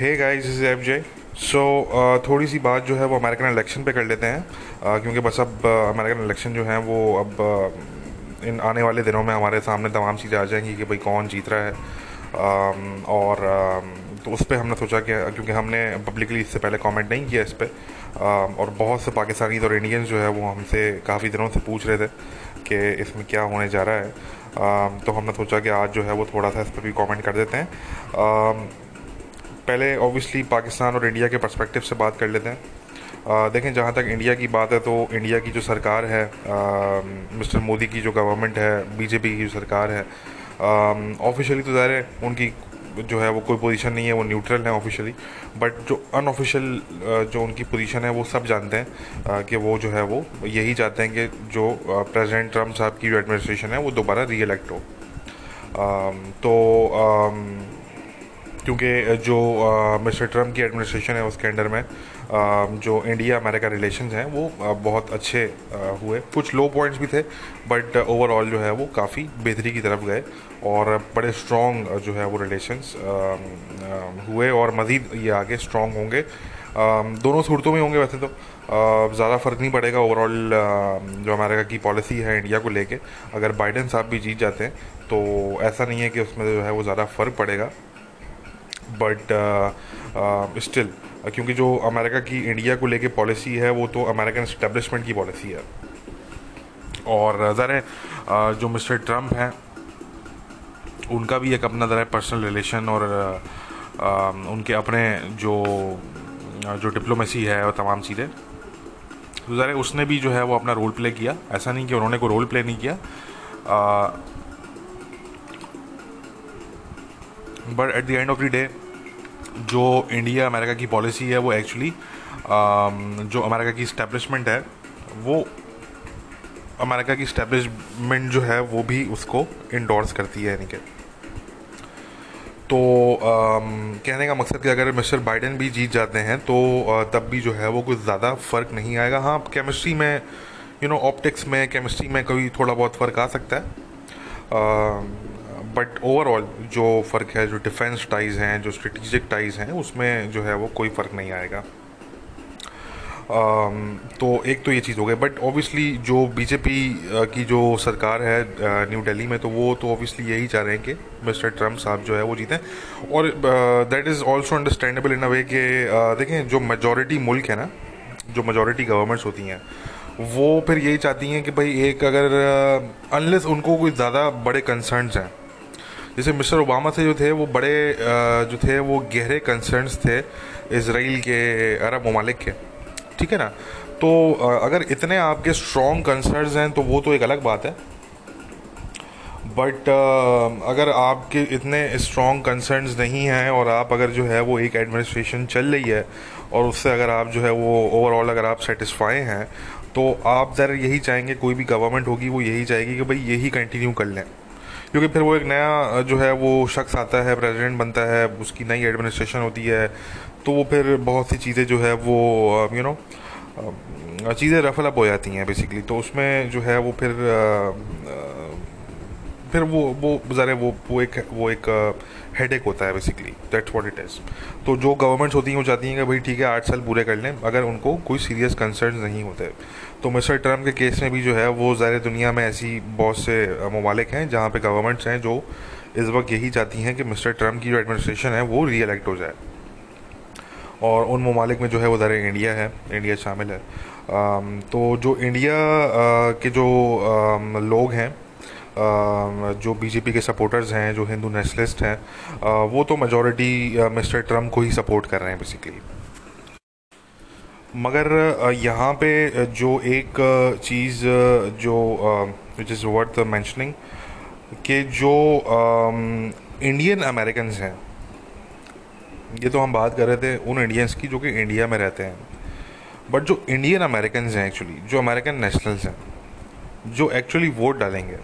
Hey guys is F J so थोड़ी सी बात जो है वो अमेरिकन इलेक्शन पे कर लेते हैं। Uh, क्योंकि बस अब अमेरिकन uh, इलेक्शन जो है वो अब uh, इन आने वाले दिनों में हमारे सामने तमाम चीज़ें आ जाएँगी कि भाई कौन जीत रहा है। Um, और um, तो उस पर हमने सोचा कि क्योंकि हमने पब्लिकली इससे पहले कमेंट नहीं किया इस पर um, और बहुत से पाकिस्तानी और इंडियंस जो है वो हमसे काफ़ी दिनों से पूछ रहे थे कि इसमें क्या होने जा रहा है। Um, तो हमने सोचा कि आज जो है वो थोड़ा सा इस पर भी कमेंट कर देते हैं। Um, पहले ऑब्वियसली पाकिस्तान और इंडिया के परस्पेक्टिव से बात कर लेते हैं। आ, देखें जहाँ तक इंडिया की बात है तो इंडिया की जो सरकार है मिस्टर मोदी की जो गवर्नमेंट है बीजेपी की जो सरकार है ऑफिशियली तो ज़ाहिर है उनकी जो है वो कोई पोजीशन नहीं है वो न्यूट्रल है ऑफिशियली बट जो अनऑफिशियल जो उनकी पोजीशन है वो सब जानते हैं कि वो जो है वो यही चाहते हैं कि जो प्रेसिडेंट ट्रंप साहब की जो एडमिनिस्ट्रेशन है वो दोबारा री इलेक्ट हो तो क्योंकि जो मिस्टर ट्रंप की एडमिनिस्ट्रेशन है उसके अंडर में आ, जो इंडिया अमेरिका रिलेशंस हैं वो आ, बहुत अच्छे आ, हुए। कुछ लो पॉइंट्स भी थे बट ओवरऑल जो है वो काफ़ी बेहतरी की तरफ़ गए और बड़े स्ट्रॉन्ग जो है वो रिलेशंस हुए और मज़ीद ये आगे स्ट्रॉन्ग होंगे। दोनों सूरतों में होंगे वैसे तो। ज़्यादा फ़र्क नहीं पड़ेगा ओवरऑल जो अमेरिका की पॉलिसी है इंडिया को लेके। अगर बाइडेन साहब भी जीत जाते हैं तो ऐसा नहीं है कि उसमें जो है वो ज़्यादा फ़र्क पड़ेगा। But still uh, uh, uh, क्योंकि जो अमेरिका की इंडिया को लेके पॉलिसी है वो तो अमेरिकन इस्टेब्लिशमेंट की पॉलिसी है। और ज़रा जो मिस्टर ट्रंप हैं उनका भी एक अपना ज़रा पर्सनल रिलेशन और उनके अपने जो जो डिप्लोमेसी है और तमाम चीज़ें। तो ज़रा उसने भी जो है वो अपना रोल प्ले किया। ऐसा नहीं कि उन्होंने कोई रोल प्ले नहीं किया। But at the end of the day जो इंडिया अमेरिका की पॉलिसी है वो एक्चुअली um, जो अमेरिका की इस्टेब्लिशमेंट है वो अमेरिका की इस्टेब्लिशमेंट जो है वो भी उसको इंडोर्स करती है यानी कि। तो आम, um, कहने का मकसद कि अगर मिस्टर बाइडेन भी जीत जाते हैं तो आ, uh, तब भी जो है वो कुछ ज़्यादा फ़र्क नहीं आएगा। हाँ केमिस्ट्री में यू नो ऑप्टिक्स में केमिस्ट्री में कोई थोड़ा बहुत फ़र्क आ सकता है। आ, um, बट ओवरऑल जो फ़र्क है, जो डिफेंस टाइज़ हैं, जो स्ट्रेटिजिक टाइज़ हैं, उसमें जो है वो कोई फ़र्क नहीं आएगा। तो एक तो ये चीज़ हो गई। बट ऑब्वियसली जो बीजेपी की जो सरकार है न्यू दिल्ली में तो वो तो ऑब्वियसली यही चाह रहे हैं कि मिस्टर ट्रंप साहब जो है वो जीतें। और that is also understandable in a way कि देखें, जो मेजॉरिटी मुल्क है ना, जो मेजॉरिटी गवर्नमेंट्स होती हैं, वो फिर यही चाहती हैं कि भाई एक अगर अनलेस उनको कोई ज़्यादा बड़े कंसर्नस हैं जैसे मिस्टर ओबामा से जो थे, वो बड़े जो थे, वो गहरे कंसर्न्स थे इसराइल के अरब ममालिक के। ठीक है ना? तो अगर इतने आपके स्ट्रॉन्ग कंसर्न्स हैं तो वो तो एक अलग बात है। बट अगर आपके इतने स्ट्रॉन्ग कंसर्न्स नहीं हैं और आप अगर जो है वो एक एडमिनिस्ट्रेशन चल रही है और उससे अगर आप जो है वो ओवरऑल अगर आप सेटिस्फाई हैं तो आप ज़रा यही चाहेंगे, कोई भी गवर्नमेंट होगी, वो यही चाहेगी कि भाई यही कंटिन्यू कर लें। क्योंकि फिर वो एक नया जो है वो शख्स आता है, प्रेसिडेंट बनता है, उसकी नई एडमिनिस्ट्रेशन होती है तो वो फिर बहुत सी चीज़ें जो है वो यू नो चीज़ें रफल अप हो जाती हैं बेसिकली तो उसमें जो है वो फिर फिर वो वो ज़रा वो वो एक वो एक हेड एक होता है basically that's what it is तो जो गवर्नमेंट्स होती हैं, वो चाहती हैं कि भाई ठीक है, आठ साल पूरे कर लें अगर उनको कोई सीरियस कंसर्न नहीं होते. तो मिस्टर ट्रंप के केस में भी जो है, वो ज़ाहिर दुनिया में ऐसी बहुत से ममालिक हैं, जहाँ पर गवर्नमेंट्स हैं, जो इस वक्त यही चाहती हैं कि मिस्टर ट्रंप की जो एडमिनिस्ट्रेशन है, वो री हो जाए. और उन ममालिक में जो है, वो ज़रा इंडिया है, इंडिया शामिल है. तो जो इंडिया के जो लोग हैं जो बीजेपी के सपोर्टर्स हैं, जो हिंदू नेशनलिस्ट हैं वो तो मेजॉरिटी मिस्टर ट्रंप को ही सपोर्ट कर रहे हैं बेसिकली मगर यहाँ पे जो एक चीज़ जो विच इज़ वर्थ मैंशनिंग कि जो इंडियन अमेरिकन हैं, ये तो हम बात कर रहे थे उन इंडियंस की जो कि इंडिया में रहते हैं. बट जो इंडियन अमेरिकन हैं एक्चुअली जो अमेरिकन नेशनल्स हैं, जो एक्चुअली वोट डालेंगे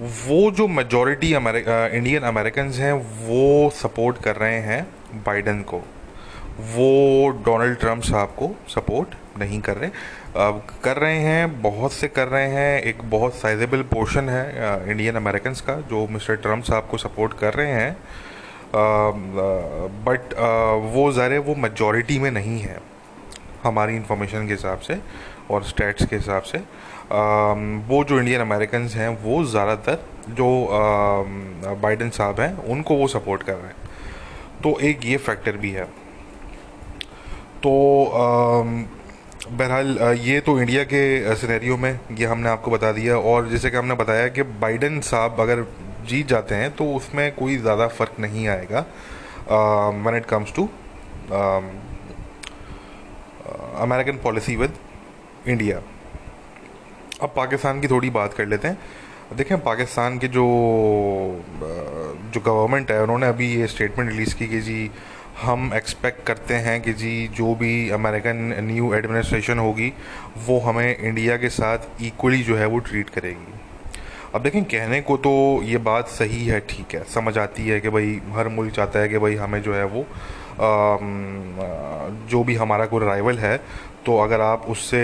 वो जो मेजॉरिटी इंडियन अमेरिकन हैं, वो सपोर्ट कर रहे हैं बाइडन को। वो डोनाल्ड ट्रंप साहब को सपोर्ट नहीं कर रहे। अब कर रहे हैं, बहुत से कर रहे हैं, एक बहुत साइजेबल पोर्शन है इंडियन अमेरिकन का, जो मिस्टर ट्रंप साहब को सपोर्ट कर रहे हैं। बट वो ज़ाहिर वो मेजॉरिटी में नहीं है, हमारी इंफॉर्मेशन के हिसाब से और स्टेट्स के हिसाब से। वो जो इंडियन अमेरिकन हैं, वो ज़्यादातर जो बाइडन साहब हैं, उनको वो सपोर्ट कर रहे हैं। तो एक ये फैक्टर भी है। तो बहरहाल ये तो इंडिया के सिनेरियो में ये हमने आपको बता दिया और जैसे कि हमने बताया कि बाइडन साहब अगर जीत जाते हैं तो उसमें कोई ज़्यादा फ़र्क नहीं आएगा when it comes to American policy with India अब पाकिस्तान की थोड़ी बात कर लेते हैं। देखें पाकिस्तान के जो जो गवर्नमेंट है उन्होंने अभी ये स्टेटमेंट रिलीज़ की कि जी हम एक्सपेक्ट करते हैं कि जी जो भी अमेरिकन न्यू एडमिनिस्ट्रेशन होगी वो हमें इंडिया के साथ इक्वली जो है वो ट्रीट करेगी। अब देखें कहने को तो ये बात सही है ठीक है। समझ आती है कि भाई हर मुल्क चाहता है कि भाई हमें जो है वो आ, जो भी हमारा कोई राइवल है तो अगर आप उससे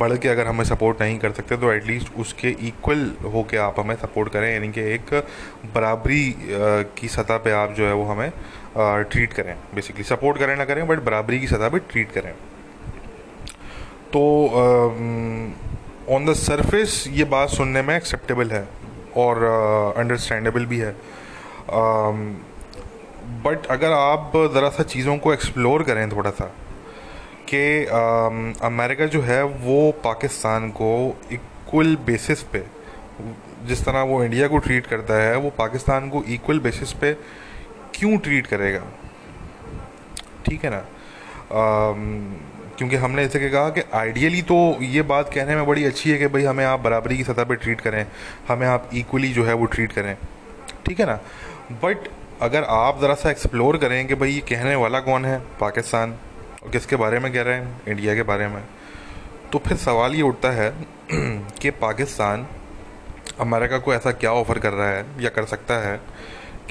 बढ़ के अगर हमें सपोर्ट नहीं कर सकते तो एटलीस्ट उसके इक्वल हो के आप हमें सपोर्ट करें यानी कि एक बराबरी की सतह पे आप जो है वो हमें ट्रीट करें। बेसिकली सपोर्ट करें ना करें बट बराबरी की सतह पे ट्रीट करें। तो ऑन द सरफेस ये बात सुनने में एक्सेप्टेबल है और अंडरस्टैंडेबल uh, भी है। बट um, अगर आप ज़रा सा चीज़ों को एक्सप्लोर करें थोड़ा सा कि अमेरिका जो है वो पाकिस्तान को इक्वल बेसिस पे, जिस तरह वो इंडिया को ट्रीट करता है, वो पाकिस्तान को इक्वल बेसिस पे क्यों ट्रीट करेगा? ठीक है ना? क्योंकि हमने जैसे कहा कि आइडियली तो ये बात कहने में बड़ी अच्छी है कि भाई हमें आप बराबरी की सतह पर ट्रीट करें, हमें आप इक्वली जो है वो ट्रीट करें। ठीक है ना? बट अगर आप ज़रा सा एक्सप्लोर करें कि भाई ये कहने वाला कौन है? पाकिस्तान। और किसके बारे में कह रहे हैं? इंडिया के बारे में। तो फिर सवाल ये उठता है कि पाकिस्तान अमेरिका को ऐसा क्या ऑफ़र कर रहा है या कर सकता है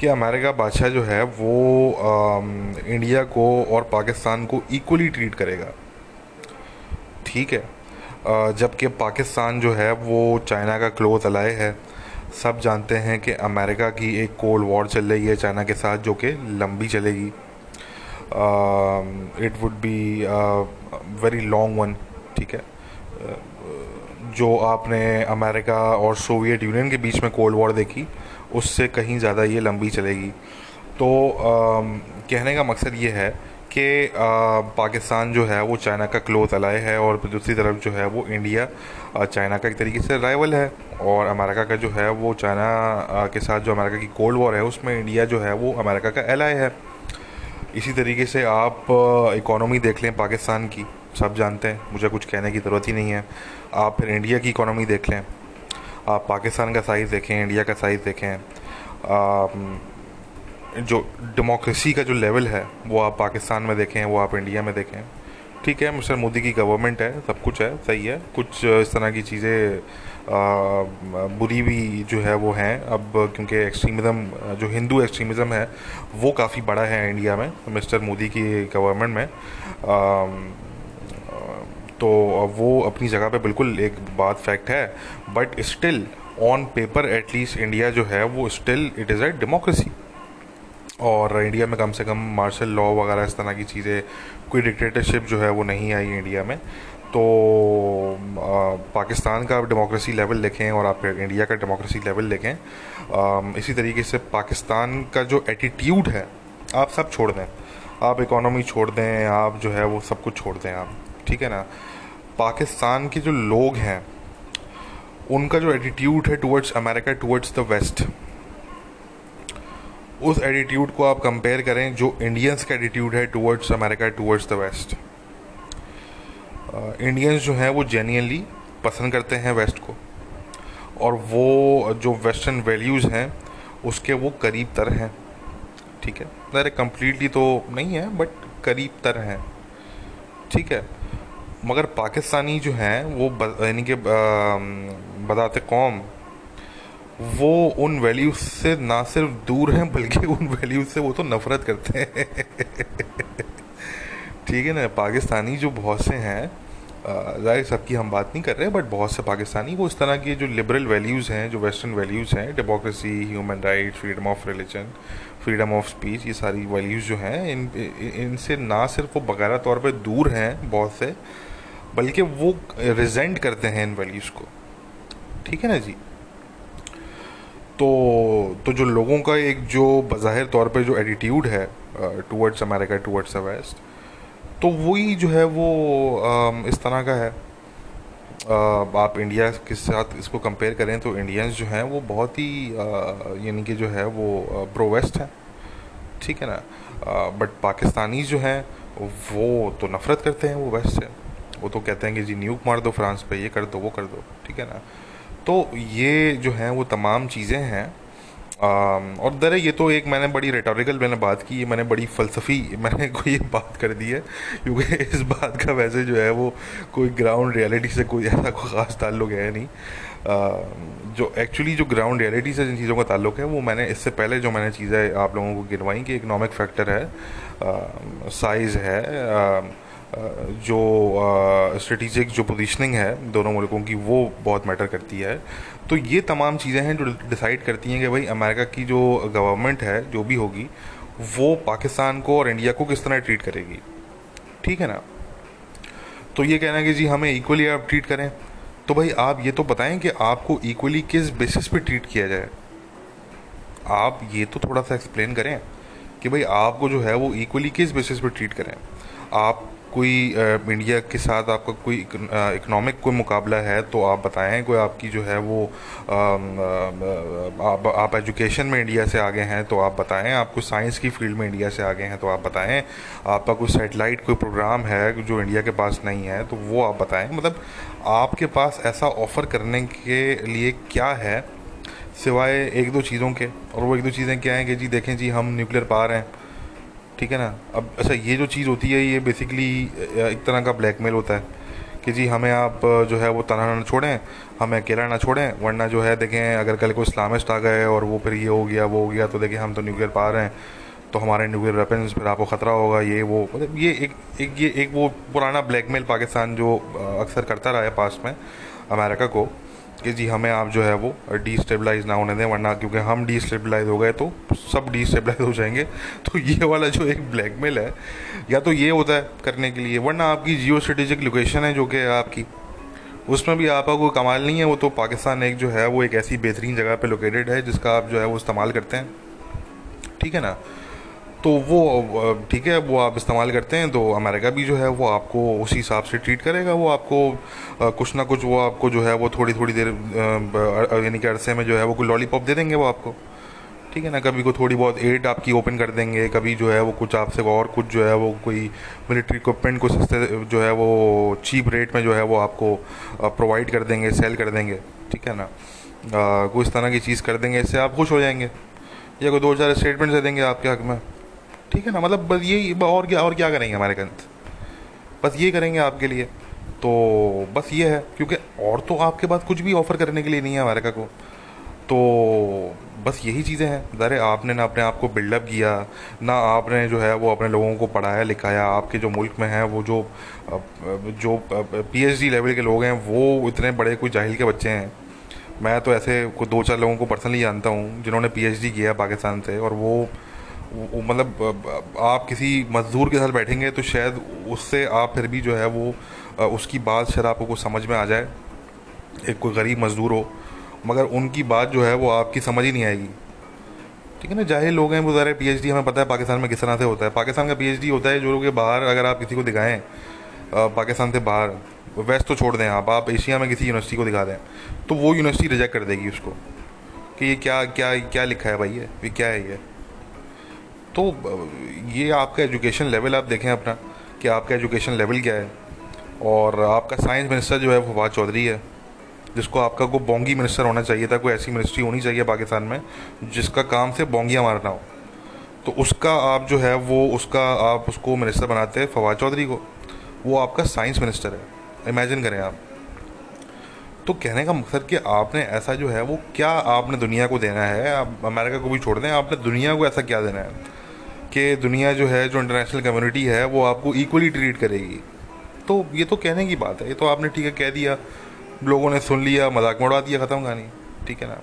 कि अमेरिका बादशाह जो है वो आ, इंडिया को और पाकिस्तान को इक्वली ट्रीट करेगा। ठीक है? जबकि पाकिस्तान जो है वो चाइना का क्लोज अलाय है। सब जानते हैं कि अमेरिका की एक कोल्ड वॉर चल रही है चाइना के साथ जो कि लंबी चलेगी। It would be very long one ठीक है? जो आपने अमेरिका और सोवियत यूनियन के बीच में कोल्ड वॉर देखी उससे कहीं ज़्यादा ये लंबी चलेगी। तो आ, कहने का मकसद ये है कि पाकिस्तान जो है वो चाइना का क्लोज अलाय है और दूसरी तरफ़ जो है वो इंडिया चाइना का एक तरीके से राइवल है और अमेरिका का जो है वो चाइना के साथ जो अमेरिका की कोल्ड वॉर है उसमें इंडिया जो है वो अमेरिका का एलाय है। इसी तरीके से आप इकोनॉमी देख लें पाकिस्तान की। सब जानते हैं, मुझे कुछ कहने की ज़रूरत ही नहीं है। आप फिर इंडिया की इकोनॉमी देख लें। आप पाकिस्तान का साइज़ देखें इंडिया का साइज़ देखें। जो डेमोक्रेसी का जो लेवल है, वो आप पाकिस्तान में देखें, वो आप इंडिया में देखें। ठीक है मिस्टर मोदी की गवर्नमेंट है सब कुछ है सही है। कुछ इस तरह की चीज़ें बुरी भी जो है वो हैं। अब क्योंकि एक्सट्रीमिज़म जो हिंदू एक्सट्रीमिज़म है वो काफ़ी बड़ा है इंडिया में मिस्टर मोदी की गवर्नमेंट में। आ, तो वो अपनी जगह पे बिल्कुल एक बात फैक्ट है but still on paper at least India जो है वो still it is a democracy और इंडिया में कम से कम मार्शल लॉ वगैरह इस तरह की चीज़ें कोई डिक्टेटरशिप जो है वो नहीं आई इंडिया में। तो आ, पाकिस्तान का डेमोक्रेसी लेवल देखें और आप इंडिया का डेमोक्रेसी लेवल देखें इसी तरीके से पाकिस्तान का जो एटीट्यूड है आप सब छोड़ दें। आप इकोनॉमी छोड़ दें आप जो है वो सब कुछ छोड़ दें आप ठीक है ना? पाकिस्तान के जो लोग हैं उनका जो एटीट्यूड है towards America towards the West उस एटीट्यूड को आप कंपेयर करें जो इंडियंस का एटीट्यूड है towards America towards the West Indians जो हैं वो जेन्यनली पसंद करते हैं वेस्ट को. और वो, जो वेस्टर्न वैल्यूज़ हैं, उसके वो करीब तर हैं. ठीक है? ज़रा कम्प्लीटली तो नहीं है बट करीब तर हैं. ठीक है? मगर पाकिस्तानी जो हैं, वो यानी कि बताते कौम वो उन वैल्यूज़ से ना सिर्फ़ दूर हैं, बल्कि उन वैल्यूज़ से वो तो नफरत करते हैं। ठीक है ना? पाकिस्तानी जो बहुत से हैं ज़ाहिर सबकी हम बात नहीं कर रहे बट बहुत से पाकिस्तानी, वो इस तरह के जो लिबरल वैल्यूज़ हैं, जो वेस्टर्न वैल्यूज़ हैं democracy human right freedom of religion freedom of speech ये सारी वैल्यूज़ जो हैं, इन इनसे ना सिर्फ़ वो बकायदा तौर पर दूर हैं बहुत से, बल्कि वो रिजेंट करते हैं इन वैल्यूज़ को। ठीक है ना जी? तो तो जो लोगों का एक जो बाहिर तौर पे जो एटीट्यूड है towards America towards the West तो वही जो है वो इस तरह का है। आप इंडिया के साथ इसको कंपेयर करें तो इंडियंस जो हैं वो बहुत ही यानी कि जो है वो प्रो वेस्ट हैं। ठीक है ना? बट पाकिस्तानी जो हैं, वो तो नफ़रत करते हैं वो वेस्ट से। वो तो कहते हैं कि जी, न्यूक मार दो फ्रांस पे, ये कर दो, वो कर दो। ठीक है ना? तो ये जो हैं वो तमाम चीज़ें हैं। और दर ये तो एक मैंने बड़ी रेटोरिकल मैंने बात की मैंने बड़ी फ़लसफ़ी मैंने कोई ये बात कर दी है क्योंकि इस बात का वैसे जो है वो कोई ग्राउंड रियलिटी से कोई ऐसा कोई ख़ास ताल्लुक है नहीं। आ, जो एक्चुअली जो ग्राउंड रियलिटी से जिन चीज़ों का ताल्लुक है वो मैंने इससे पहले जो मैंने चीज़ें आप लोगों को गिनवाई कि इकनॉमिक फैक्टर है साइज़ है आ, जो स्ट्रेटिजिक जो पोजीशनिंग है दोनों मुल्कों की, वो बहुत मैटर करती है। तो ये तमाम चीज़ें हैं जो डिसाइड करती हैं कि भाई अमेरिका की जो गवर्नमेंट है, जो भी होगी, वो पाकिस्तान को और इंडिया को किस तरह ट्रीट करेगी। ठीक है ना? तो ये कहना कि जी हमें इक्वली आप ट्रीट करें। तो भाई आप ये तो बताएँ कि आपको इक्वली किस बेसिस पे ट्रीट किया जाए। आप ये तो थोड़ा सा एक्सप्लेन करें कि भाई आपको जो है वो इक्वली किस बेसिस पे ट्रीट करें। आप कोई इंडिया के साथ आपका कोई इकोनॉमिक कोई मुकाबला है तो आप बताएँ कोई आपकी जो है वो आप, आप एजुकेशन में इंडिया से आगे हैं तो आप बताएँ। आप कोई साइंस की फ़ील्ड में इंडिया से आगे हैं तो आप बताएँ। आपका कोई सेटेलाइट कोई प्रोग्राम है जो इंडिया के पास नहीं है तो वो आप बताएँ। मतलब आपके पास ऐसा ऑफ़र करने के लिए क्या है सिवाय एक दो चीज़ों के? और वो एक दो चीज़ें क्या हैं कि जी देखें जी हम न्यूक्लियर पावर हैं। ठीक है ना? अब अच्छा ये जो चीज़ होती है, ये बेसिकली एक तरह का ब्लैकमेल होता है कि जी हमें आप जो है वो तनहा ना छोड़ें, हमें अकेला ना छोड़ें, वरना जो है देखें, अगर कल को इस्लामिस्ट आ गए और वो फिर ये हो गया, वो हो गया तो देखें हम तो न्यूक्लियर पा रहे हैं तो हमारे न्यूक्लियर वेपन्स फिर आपको ख़तरा होगा, ये, वो मतलब ये एक एक, ये एक वो पुराना ब्लैकमेल पाकिस्तान जो अक्सर करता रहा है पास में, अमेरिका को कि जी हमें आप जो है वो डिस्टेबलाइज ना होने दें, वरना क्योंकि हम डिस्टेबलाइज हो गए तो सब डिस्टेबलाइज हो जाएँगे। तो ये वाला जो एक ब्लैकमेल है, या तो ये होता है करने के लिए, वरना आपकी जियो स्ट्रेटेजिक लोकेशन है जो कि आपकी। उसमें भी आपका कोई कमाल नहीं है, वो तो पाकिस्तान एक जो है वो एक ऐसी बेहतरीन जगह पे लोकेटेड है जिसका आप जो है वो इस्तेमाल करते हैं। ठीक है ना? तो वो ठीक है, वो आप इस्तेमाल करते हैं तो अमेरिका भी जो है वो आपको उसी हिसाब से ट्रीट करेगा, वो आपको कुछ ना कुछ वो आपको जो है वो थोड़ी थोड़ी देर यानी कि अरसे में जो है वो कोई लॉलीपॉप दे देंगे वो आपको। ठीक है ना, कभी को थोड़ी बहुत एड आपकी ओपन कर देंगे, कभी जो है वो कुछ आपसे और कुछ जो है वो कोई मिलिट्री इक्विपमेंट को सस्ते जो है वो चीप रेट में जो है वो आपको प्रोवाइड कर देंगे सेल कर देंगे। ठीक है ना? कोई इस तरह की चीज़ कर देंगे, इससे आप खुश हो जाएँगे। या कोई दो चार स्टेटमेंट दे देंगे आपके हक में। ठीक है ना? मतलब बस ये और क्या और क्या करेंगे हमारे कंत बस ये करेंगे आपके लिए। तो बस ये है, क्योंकि और तो आपके पास कुछ भी ऑफ़र करने के लिए नहीं है अमेरिका को तो बस यही चीज़ें हैं। ज़रे आपने ना अपने आप को बिल्डअप किया, ना आपने जो है वो अपने लोगों को पढ़ाया, लिखाया। आपके जो मुल्क में हैं, वो जो जो पीएचडी लेवल के लोग हैं, वो इतने बड़े कोई जाहिल के बच्चे हैं। मैं तो ऐसे कोई दो चार लोगों को पर्सनली जानता हूँ, जिन्होंने पीएचडी किया पाकिस्तान से, और वो मतलब आप किसी मज़दूर के साथ बैठेंगे तो शायद उससे आप फिर भी जो है वो उसकी बात शायद आपको कुछ समझ में आ जाए। एक कोई गरीब मज़दूर हो, मगर उनकी बात जो है वो आपकी समझ ही नहीं आएगी। ठीक है ना, ज़ाहिर लोग हैं, वो ज़रा डी हमें पता है पाकिस्तान में किस तरह से होता है। पाकिस्तान का पी एच डी होता है जो लोग बाहर अगर आप किसी को दिखाएँ पाकिस्तान से बाहर, वेस्ट तो छोड़ दें आप आप एशिया में किसी यूनिवर्सिटी को दिखा दें तो वो यूनिवर्सिटी रिजेक्ट कर देगी उसको, कि ये क्या क्या क्या लिखा है भाई ये क्या है ये? तो ये आपका एजुकेशन लेवल आप देखें अपना, कि आपका एजुकेशन लेवल क्या है। और आपका साइंस मिनिस्टर जो है, वो फवाद चौधरी है, जिसको आपका को बोंगी मिनिस्टर होना चाहिए था, कोई ऐसी मिनिस्ट्री होनी चाहिए पाकिस्तान में, जिसका काम से बोंगियाँ मारना हो। तो उसका आप जो है, वो उसका आप उसको मिनिस्टर बनाते हैं फवाद चौधरी को। वो आपका साइंस मिनिस्टर है। इमेजिन करें आप। तो कहने का मकसद कि आपने ऐसा जो है, वो क्या आपने दुनिया को देना है? आप अमेरिका को भी छोड़ दें, आपने दुनिया को ऐसा क्या देना है? कि दुनिया जो है, जो इंटरनेशनल कम्युनिटी है, वो आपको इक्वली ट्रीट करेगी। तो ये तो कहने की बात है। ये तो आपने ठीक है कह दिया। लोगों ने सुन लिया, मज़ाक उड़ा दिया, ख़त्म कहानी। ठीक है ना?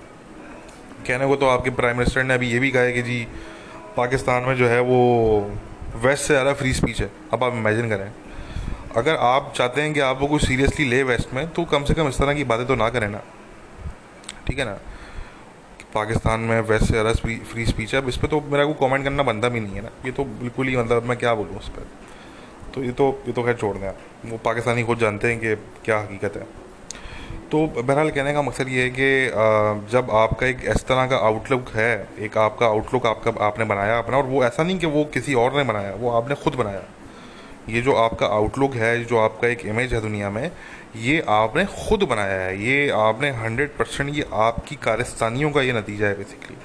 कहने को तो आपके प्राइम मिनिस्टर ने अभी ये भी कहा है कि जी, पाकिस्तान में जो है वो वेस्ट से ज़्यादा फ्री स्पीच है। अब आप इमेजिन करें। अगर आप चाहते हैं कि आप वो कुछ सीरियसली ले वेस्ट में तो कम से कम इस तरह की बातें तो ना करें ना। ठीक है ना? पाकिस्तान में वैसे ज़्यादा फ्री स्पीच है। अब इस पर तो मेरा को कमेंट करना बनता भी नहीं है ना। ये तो बिल्कुल ही मतलब मैं क्या बोलूँ उस पर तो ये तो ये तो खैर छोड़ दें वो पाकिस्तानी खुद जानते हैं कि क्या हकीकत है। तो बहरहाल कहने का मकसद ये है कि जब आपका एक इस तरह का आउटलुक है, एक आपका आउटलुक आपका, आपने बनाया अपना, और वो ऐसा नहीं कि वो किसी और ने बनाया, वो आपने खुद बनाया। ये जो आपका आउटलुक है जो आपका एक इमेज है दुनिया में, ये आपने खुद बनाया है। ये आपने हंड्रेड परसेंट ये आपकी कारस्तानियों का ये नतीजा है बेसिकली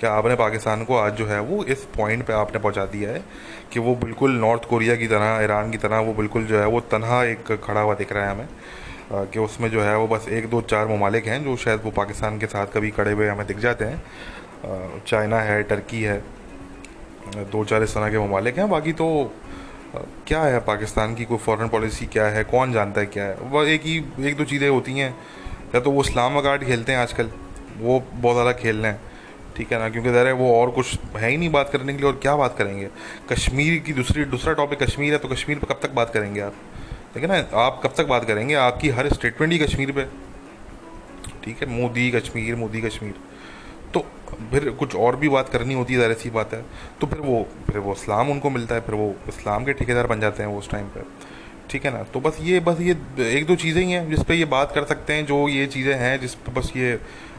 क्या आपने पाकिस्तान को आज जो है, वो इस पॉइंट पे आपने पहुँचा दिया है कि वो बिल्कुल नॉर्थ कोरिया की तरह ईरान की तरह, वो बिल्कुल जो है, वो तनहा एक खड़ा हुआ दिख रहा है हमें कि उसमें जो है, वो बस एक दो चार ममालिक हैं जो शायद वो पाकिस्तान के साथ कभी खड़े हुए हमें दिख जाते हैं। चाइना है टर्की है, दो चार इस तरह के ममालिक हैं, बाकी तो क्या है पाकिस्तान की कोई फॉरेन पॉलिसी क्या है? कौन जानता है क्या है? वह एक ही, एक दो चीज़ें होती हैं। या तो वो इस्लाम कार्ड खेलते हैं आजकल। वो बहुत ज़्यादा खेल रहे हैं। ठीक है ना? क्योंकि ज़रा वो और कुछ है ही नहीं बात करने के लिए। और क्या बात करेंगे? कश्मीर की दूसरी, दूसरा टॉपिक कश्मीर है तो कश्मीर पर कब तक बात करेंगे आप? ठीक है ना? आप कब तक बात करेंगे? आपकी हर स्टेटमेंट ही कश्मीर पर ठीक है? मोदी कश्मीर मोदी कश्मीर। फिर कुछ और भी बात करनी होती है ज़रा सी बात है। तो फिर वो फिर वो इस्लाम उनको मिलता है, फिर वो इस्लाम के ठेकेदार बन जाते हैं उस टाइम पर ठीक है ना? तो बस ये बस ये एक दो चीज़ें ही हैं जिस पे ये बात कर सकते हैं, जो ये चीज़ें हैं जिस पर बस ये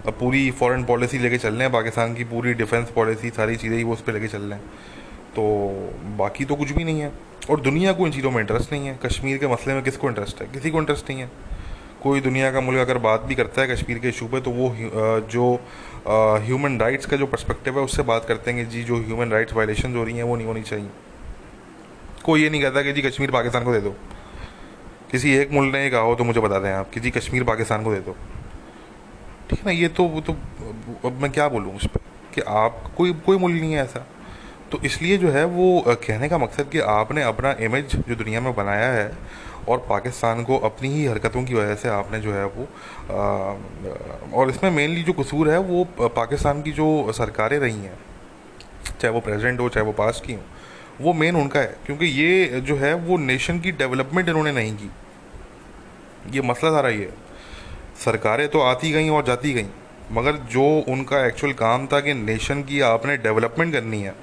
पूरी फॉरेन पॉलिसी लेके चल रहे हैं, पाकिस्तान की पूरी डिफेंस पॉलिसी सारी चीज़ें ही वो उस पर लेके चल रहे हैं। तो बाकी तो कुछ भी नहीं है। और दुनिया को इन चीज़ों में इंटरेस्ट नहीं है। कश्मीर के मसले में किसको इंटरेस्ट है? किसी को इंटरेस्ट नहीं है। कोई दुनिया का मुल्क अगर बात भी करता है कश्मीर के इशू पे तो वो जो ह्यूमन राइट्स का जो पर्सपेक्टिव है, उससे बात करते हैं कि जी, जो ह्यूमन राइट्स वायलेशन हो रही हैं, वो नहीं होनी चाहिए। कोई ये नहीं कहता कि जी, कश्मीर पाकिस्तान को दे दो। किसी एक मुल्क ने कहा हो तो मुझे बता दें आप कि जी, कश्मीर पाकिस्तान को दे दो। ठीक है ना, ये तो वो तो अब मैं क्या बोलूँ उस पर? कि आप, कोई कोई मुल्क नहीं है ऐसा। तो इसलिए जो है, वो कहने का मकसद कि आपने अपना इमेज जो दुनिया में बनाया है और पाकिस्तान को अपनी ही हरकतों की वजह से आपने जो है वो और इसमें मेनली जो कसूर है वो पाकिस्तान की जो सरकारें रही हैं, चाहे वो प्रेसिडेंट हो, चाहे वो पास की हो, वो मेन उनका है। क्योंकि ये जो है वो नेशन की डेवलपमेंट इन्होंने नहीं की। ये मसला सारा ये सरकारें तो आती गई और जाती गई, मगर जो उनका एक्चुअल काम था कि नेशन की आपने डेवलपमेंट करनी है,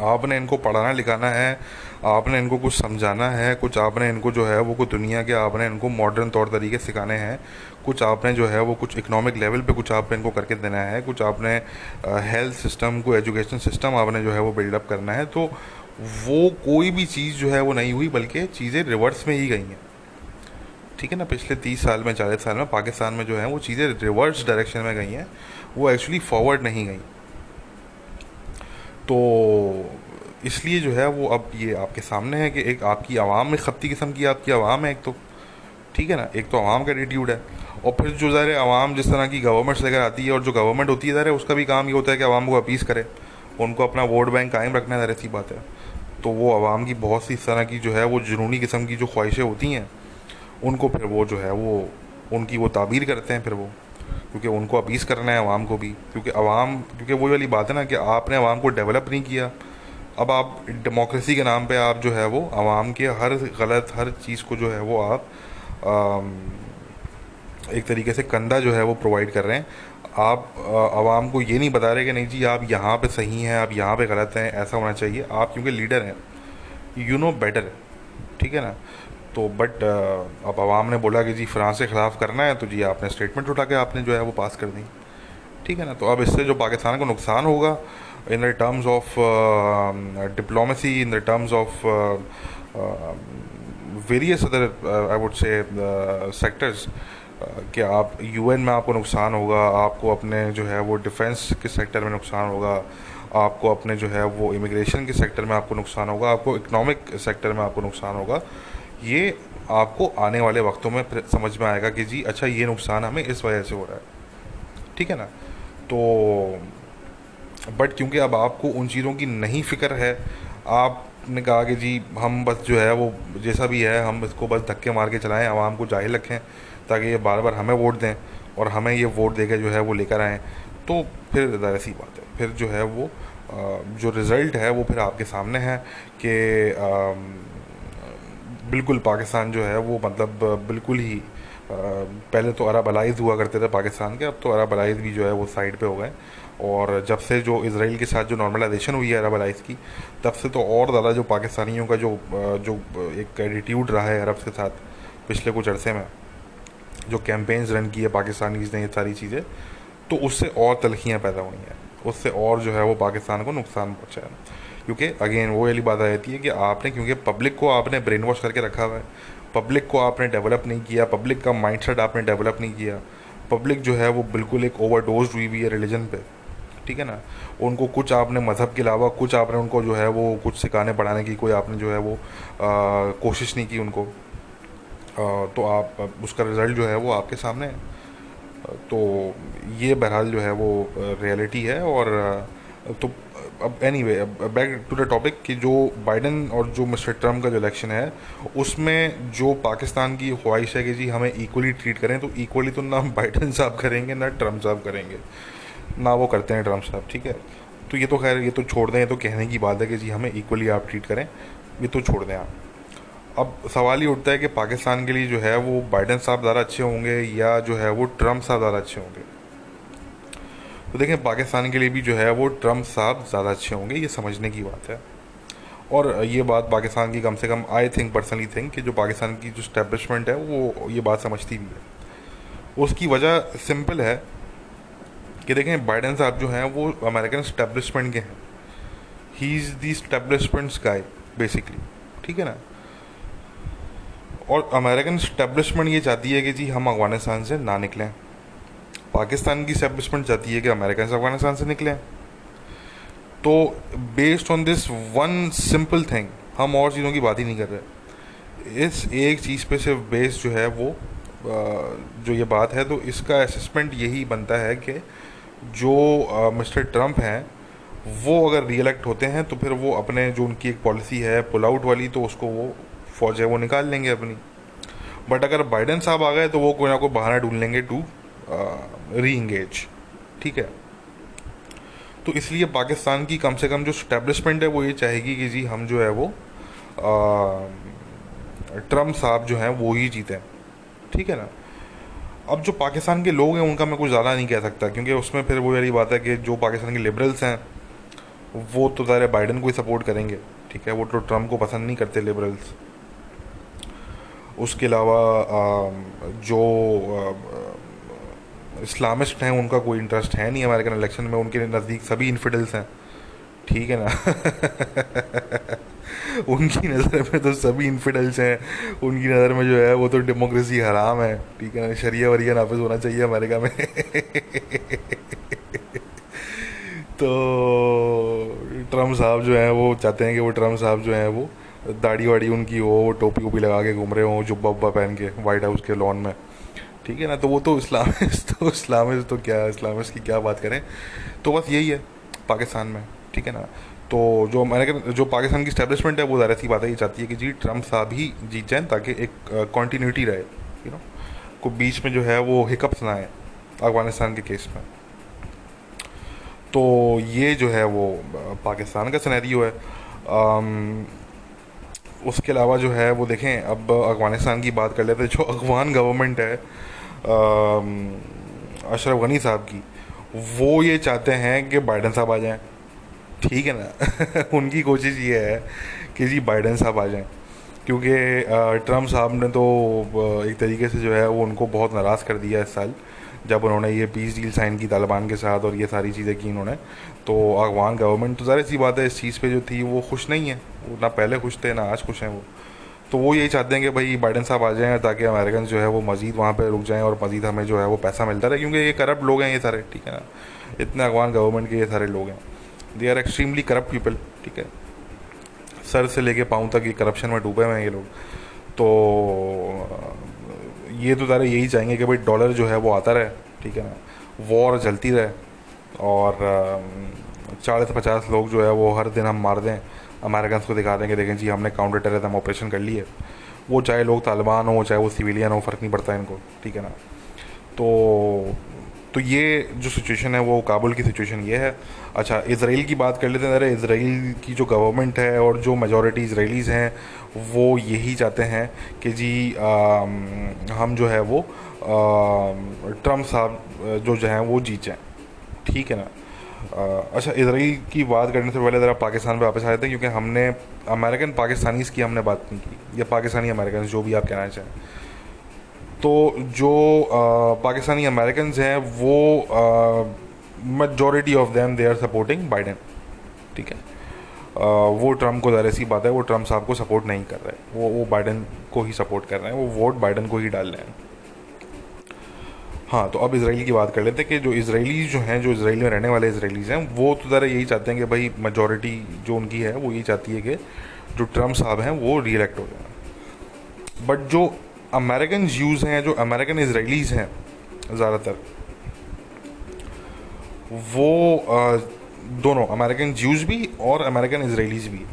आपने इनको पढ़ाना लिखाना है आपने इनको कुछ समझाना है, कुछ आपने इनको जो है, वो कुछ दुनिया के आपने इनको मॉडर्न तौर तरीके सिखाने हैं। कुछ आपने जो है, वो कुछ इकोनॉमिक लेवल पे कुछ आपने इनको करके देना है। कुछ आपने हेल्थ सिस्टम को एजुकेशन सिस्टम आपने जो है, वो बिल्डअप करना है। तो वो कोई भी चीज़ जो है, वो नहीं हुई, बल्कि चीज़ें रिवर्स में ही गई हैं। ठीक है ना? पिछले तीस साल में, चालीस साल में, पाकिस्तान में जो है, वो चीज़ें रिवर्स डायरेक्शन में गई हैं। वो एक्चुअली फॉरवर्ड नहीं गई। तो इसलिए जो है वो अब ये आपके सामने है कि एक आपकी आवाम में खपती किस्म की आपकी आवाम है एक तो ठीक है ना? एक तो आवाम का एटीट्यूड है। और फिर जो ज़ाहिर आवाम जिस तरह की गवर्नमेंट्स लेकर आती है और जो गवर्नमेंट होती है, ज़ाहिर उसका भी काम ये होता है कि आवाम को अपीस करे। उनको अपना वोट बैंक कायम रखना है, ज़ाहिर सी बात है। तो वो आवाम की बहुत सी इस तरह की जो है वो जुनूनी किस्म की जो ख्वाहिशें होती हैं, उनको फिर वो जो है वो, उनकी वो ताबीर करते हैं फिर वो। क्योंकि उनको अपीस करना है आवाम को भी। क्योंकि आवाम, क्योंकि वही वाली बात है ना कि आपने आवाम को डेवलप नहीं किया अब आप डेमोक्रेसी के नाम पे आप जो है वो आवाम के हर गलत हर चीज़ को जो है वो आप आ, एक तरीके से कंधा जो है वो प्रोवाइड कर रहे हैं। आप आवाम को ये नहीं बता रहे कि नहीं जी आप यहाँ पे सही हैं आप यहाँ पे गलत हैं ऐसा होना चाहिए। आप क्योंकि लीडर हैं। यू नो बेटर ठीक है ना? तो बट अब आवाम ने बोला कि जी फ्रांस के ख़िलाफ़ करना है तो जी आपने स्टेटमेंट उठा के आपने जो है वो पास कर दी। ठीक है ना? तो अब इससे जो पाकिस्तान को नुकसान होगा in the terms of diplomacy in the terms of various other I would say, sectors. कि आप यूएन में आपको नुकसान होगा आपको अपने जो है वो डिफेंस के सेक्टर में नुकसान होगा आपको अपने जो है वो इमिग्रेशन के सेक्टर में आपको नुकसान होगा आपको इकोनॉमिक सेक्टर में आपको नुकसान होगा। ये आपको आने वाले वक्तों में समझ में आएगा कि जी अच्छा ये नुकसान हमें इस वजह से हो रहा है। ठीक है ना? तो बट क्योंकि अब आपको उन चीज़ों की नहीं फ़िक्र है आप ने कहा कि जी, हम बस जो है वो, जैसा भी है, हम इसको बस धक्के मार के चलाएँ आवाम को जाहिल रखें, ताकि ये बार बार हमें वोट दें, और हमें ये वोट दे के जो है वो लेकर आएँ। तो फिर ज़रा सी बात है, फिर जो है वो जो रिज़ल्ट है वो फिर आपके सामने है कि बिल्कुल पाकिस्तान जो है वो मतलब बिल्कुल ही पहले तो अरब अलाइज हुआ करते थे पाकिस्तान के, अब तो अरब अलाइज भी जो है वो साइड पे हो गए। और जब से जो इसराइल के साथ जो नॉर्मलाइजेशन हुई है अरब अलाइज की, तब से तो और ज़्यादा जो पाकिस्तानियों का जो जो एक एटीट्यूड रहा है अरब के साथ पिछले कुछ अरसे में, जो कैंपेन्स रन की है पाकिस्तानीज ने ये सारी चीज़ें तो उससे और तलखियाँ पैदा हुई हैं। उससे और जो है वो पाकिस्तान को नुकसान पहुँचा है। क्योंकि अगेन वो वाली बात आ जाती है कि आपने, क्योंकि पब्लिक को आपने ब्रेन वॉश करके रखा हुआ है। पब्लिक को आपने डेवलप नहीं किया पब्लिक का माइंडसेट आपने डेवलप नहीं किया। पब्लिक जो है वो बिल्कुल एक ओवरडोज हुई हुई है रिलीजन पे। ठीक है ना? उनको कुछ आपने मज़हब के अलावा कुछ आपने उनको जो है वो कुछ सिखाने पढ़ाने की कोई आपने जो है वो आ, कोशिश नहीं की उनको। आ, तो आप उसका रिज़ल्ट जो है वो आपके सामने है। तो ये बहरहाल जो है वो रियलिटी है और तो अब anyway back to the topic कि जो बाइडन और जो मिस्टर ट्रंप का जो इलेक्शन है, उसमें जो पाकिस्तान की ख्वाहिश है कि जी हमें इक्वली ट्रीट करें तो इक्वली तो ना बाइडन साहब करेंगे, ना ट्रंप साहब करेंगे। ना वो करते हैं ट्रंप साहब, ठीक है? तो ये तो खैर, ये तो छोड़ दें, ये तो कहने की बात है कि जी हमें इक्वली आप ट्रीट करें, ये तो छोड़ दें आप। अब सवाल ये उठता है कि पाकिस्तान के लिए जो है वो बाइडन साहब ज़्यादा अच्छे होंगे या जो है वो ट्रंप साहब ज़्यादा अच्छे होंगे? तो देखें, पाकिस्तान के लिए भी जो है वो ट्रंप साहब ज़्यादा अच्छे होंगे, ये समझने की बात है। और ये बात पाकिस्तान की कम से कम आई थिंक पर्सनली थिंक कि जो पाकिस्तान की जो स्टैब्लिशमेंट है, वो ये बात समझती भी है। उसकी वजह सिंपल है कि देखें बाइडन साहब जो हैं, वो अमेरिकन स्टैब्लिशमेंट के हैं। He is the establishment guy basically ठीक है ना? और अमेरिकन स्टैब्लिशमेंट ये चाहती है कि जी, हम अफ़गानिस्तान से ना निकलें। पाकिस्तान की स्टैब्लिशमेंट चाहती है कि अमेरिका से अफ़गानिस्तान से निकलें। तो based on this one simple thing हम और चीज़ों की बात ही नहीं कर रहे। इस एक चीज़ पे सिर्फ़ बेस जो है वो जो ये बात है तो इसका असेसमेंट यही बनता है कि जो मिस्टर ट्रंप हैं, वो अगर री इलेक्ट होते हैं तो फिर वो अपने जो उनकी एक पॉलिसी है पुल आउट वाली तो उसको वो फौज है, वो निकाल लेंगे अपनी। बट अगर बाइडन साहब आ गए तो वो कोई ना कोई बहाना ढूंढ लेंगे टू री इंगेज ठीक है? तो इसलिए पाकिस्तान की कम से कम जो स्टैब्लिशमेंट है, वो ये चाहेगी कि जी हम जो है वो ट्रंप साहब जो हैं, वो ही जीते, ठीक है ना? अब जो पाकिस्तान के लोग हैं, उनका मैं कुछ ज़्यादा नहीं कह सकता, क्योंकि उसमें फिर वो यही बात है कि जो पाकिस्तान के लिबरल्स हैं, वो तो ज़ाहिर बाइडन को ही सपोर्ट करेंगे, ठीक है? वो तो ट्रंप को पसंद नहीं करते लिबरल्स उसके अलावा जो इस्लामिस्ट हैं, उनका कोई इंटरेस्ट है नहीं अमेरिकन इलेक्शन में, उनके नज़दीक सभी इन्फिडल्स हैं। ठीक है ना? उनकी नज़र में तो सभी इन्फिडल्स हैं। उनकी नज़र में जो है, वो तो डेमोक्रेसी हराम है। ठीक है ना? शरिया वरिया नाफिज होना चाहिए अमेरिका में। तो ट्रंप साहब जो हैं, वो चाहते हैं कि वो ट्रंप साहब जो हैं, वो दाढ़ी वाड़ी उनकी हो टोपी वोपी लगा के घूम रहे हों, जुब्बा उब्बा पहन के वाइट हाउस के लॉन में। ठीक है ना? तो वो तो इस्लामिस्ट तो इस्लामिस्ट तो क्या इस्लामिस्ट की क्या बात करें? तो बस यही है पाकिस्तान में ठीक है ना? तो जो अमेरिकन जो पाकिस्तान की स्टैब्लिशमेंट है वो ज़्यादा सी बात है ये चाहती है कि जी ट्रंप साहब ही जीत जाएँ ताकि एक कॉन्टीन्यूटी रहे यू नो को बीच में जो है वो हिकअप्स ना आए अफ़गानिस्तान के केस में। तो ये जो है वो पाकिस्तान का सनैरियो है। आम, उसके अलावा जो है वो देखें अब अफ़गानिस्तान की बात कर लेते हैं जो अफगान गवर्नमेंट है अशरफ गनी साहब की। वो ये चाहते हैं कि बाइडन साहब आ जाएँ। ठीक है ना? उनकी कोशिश ये है कि जी बाइडन साहब आ जाएँ। क्योंकि ट्रंप साहब ने तो एक तरीके से जो है वो उनको बहुत नाराज़ कर दिया इस साल, जब उन्होंने ये पीस डील साइन की तालिबान के साथ और ये सारी चीज़ें की उन्होंने तो अफगान गवर्नमेंट तो ज़ाहिर सी बात है इस चीज़ पे जो थी वो खुश नहीं है। वो ना पहले खुश थे, ना आज खुश हैं वो। तो वो यही चाहते हैं कि भाई बाइडन साहब आ जाएँ ताकि अमेरिकन जो है वो मज़ीद वहाँ पर रुक जाएँ और मज़ीद हमें जो है वो पैसा मिलता रहे, क्योंकि ये करप्ट लोग हैं ये सारे, ठीक है ना? इतने अफगान गवर्नमेंट के ये सारे लोग हैं। They are extremely corrupt people ठीक है? सर से लेके पाँव तक ये करप्शन में डूबे हुए हैं ये लोग। तो ये तो सारे यही चाहेंगे कि भाई डॉलर जो है वो आता रहे, ठीक है ना? वॉर चलती रहे और चालीस पचास लोग जो है वो हर दिन हम मार दें। अमेरिकन को दिखा देंगे देखें जी हमने काउंटर टेररिज्म ऑपरेशन कर लिए वो चाहे लोग तालिबान हो चाहे वो सिविलियन हो फ़र्क नहीं पड़ता इनको ठीक है ना? तो तो ये जो सिचुएशन है वो काबुल की सिचुएशन ये है। अच्छा इसराइल की बात कर लेते हैं अरे इसराइल की जो गवर्नमेंट है और जो मेजॉरिटी इसराइलीज़ हैं वो यही चाहते हैं कि जी आ, हम जो है वो ट्रंप साहब जो जो हैं वो जीत जाएँ ठीक है ना? अच्छा इसराइल की बात करने से पहले ज़रा पाकिस्तान पे वापस आए थे क्योंकि हमने अमेरिकन पाकिस्तानीज़ की हमने बात नहीं की। या पाकिस्तानी अमेरिकन जो भी आप कहना चाहें। तो जो पाकिस्तानी अमेरिकन हैं वो majority of them they are supporting Biden ठीक है? uh, वो ट्रंप को ज़रा सी बात है वो ट्रंप साहब को सपोर्ट नहीं कर रहे। वो वो बाइडन को ही सपोर्ट कर रहे हैं वो वोट बाइडन को ही डाल रहे हैं। हाँ तो अब इसराइल की बात कर लेते हैं कि जो इसराइली जो हैं, जो इसराइल में रहने वाले इसराइलीज़ हैं, वो तो ज़रा यही चाहते हैं कि भाई मेजॉरिटी जो उनकी है, वो यही चाहती है कि जो ट्रंप साहब हैं, वो रीइलेक्ट हो जाए। बट जो अमेरिकन यूज़ हैं, जो अमेरिकन इसराइलीज़ हैं, ज़्यादातर, वो दोनों अमेरिकन ज्यूज़ भी और अमेरिकन इसराइलीज़ भी,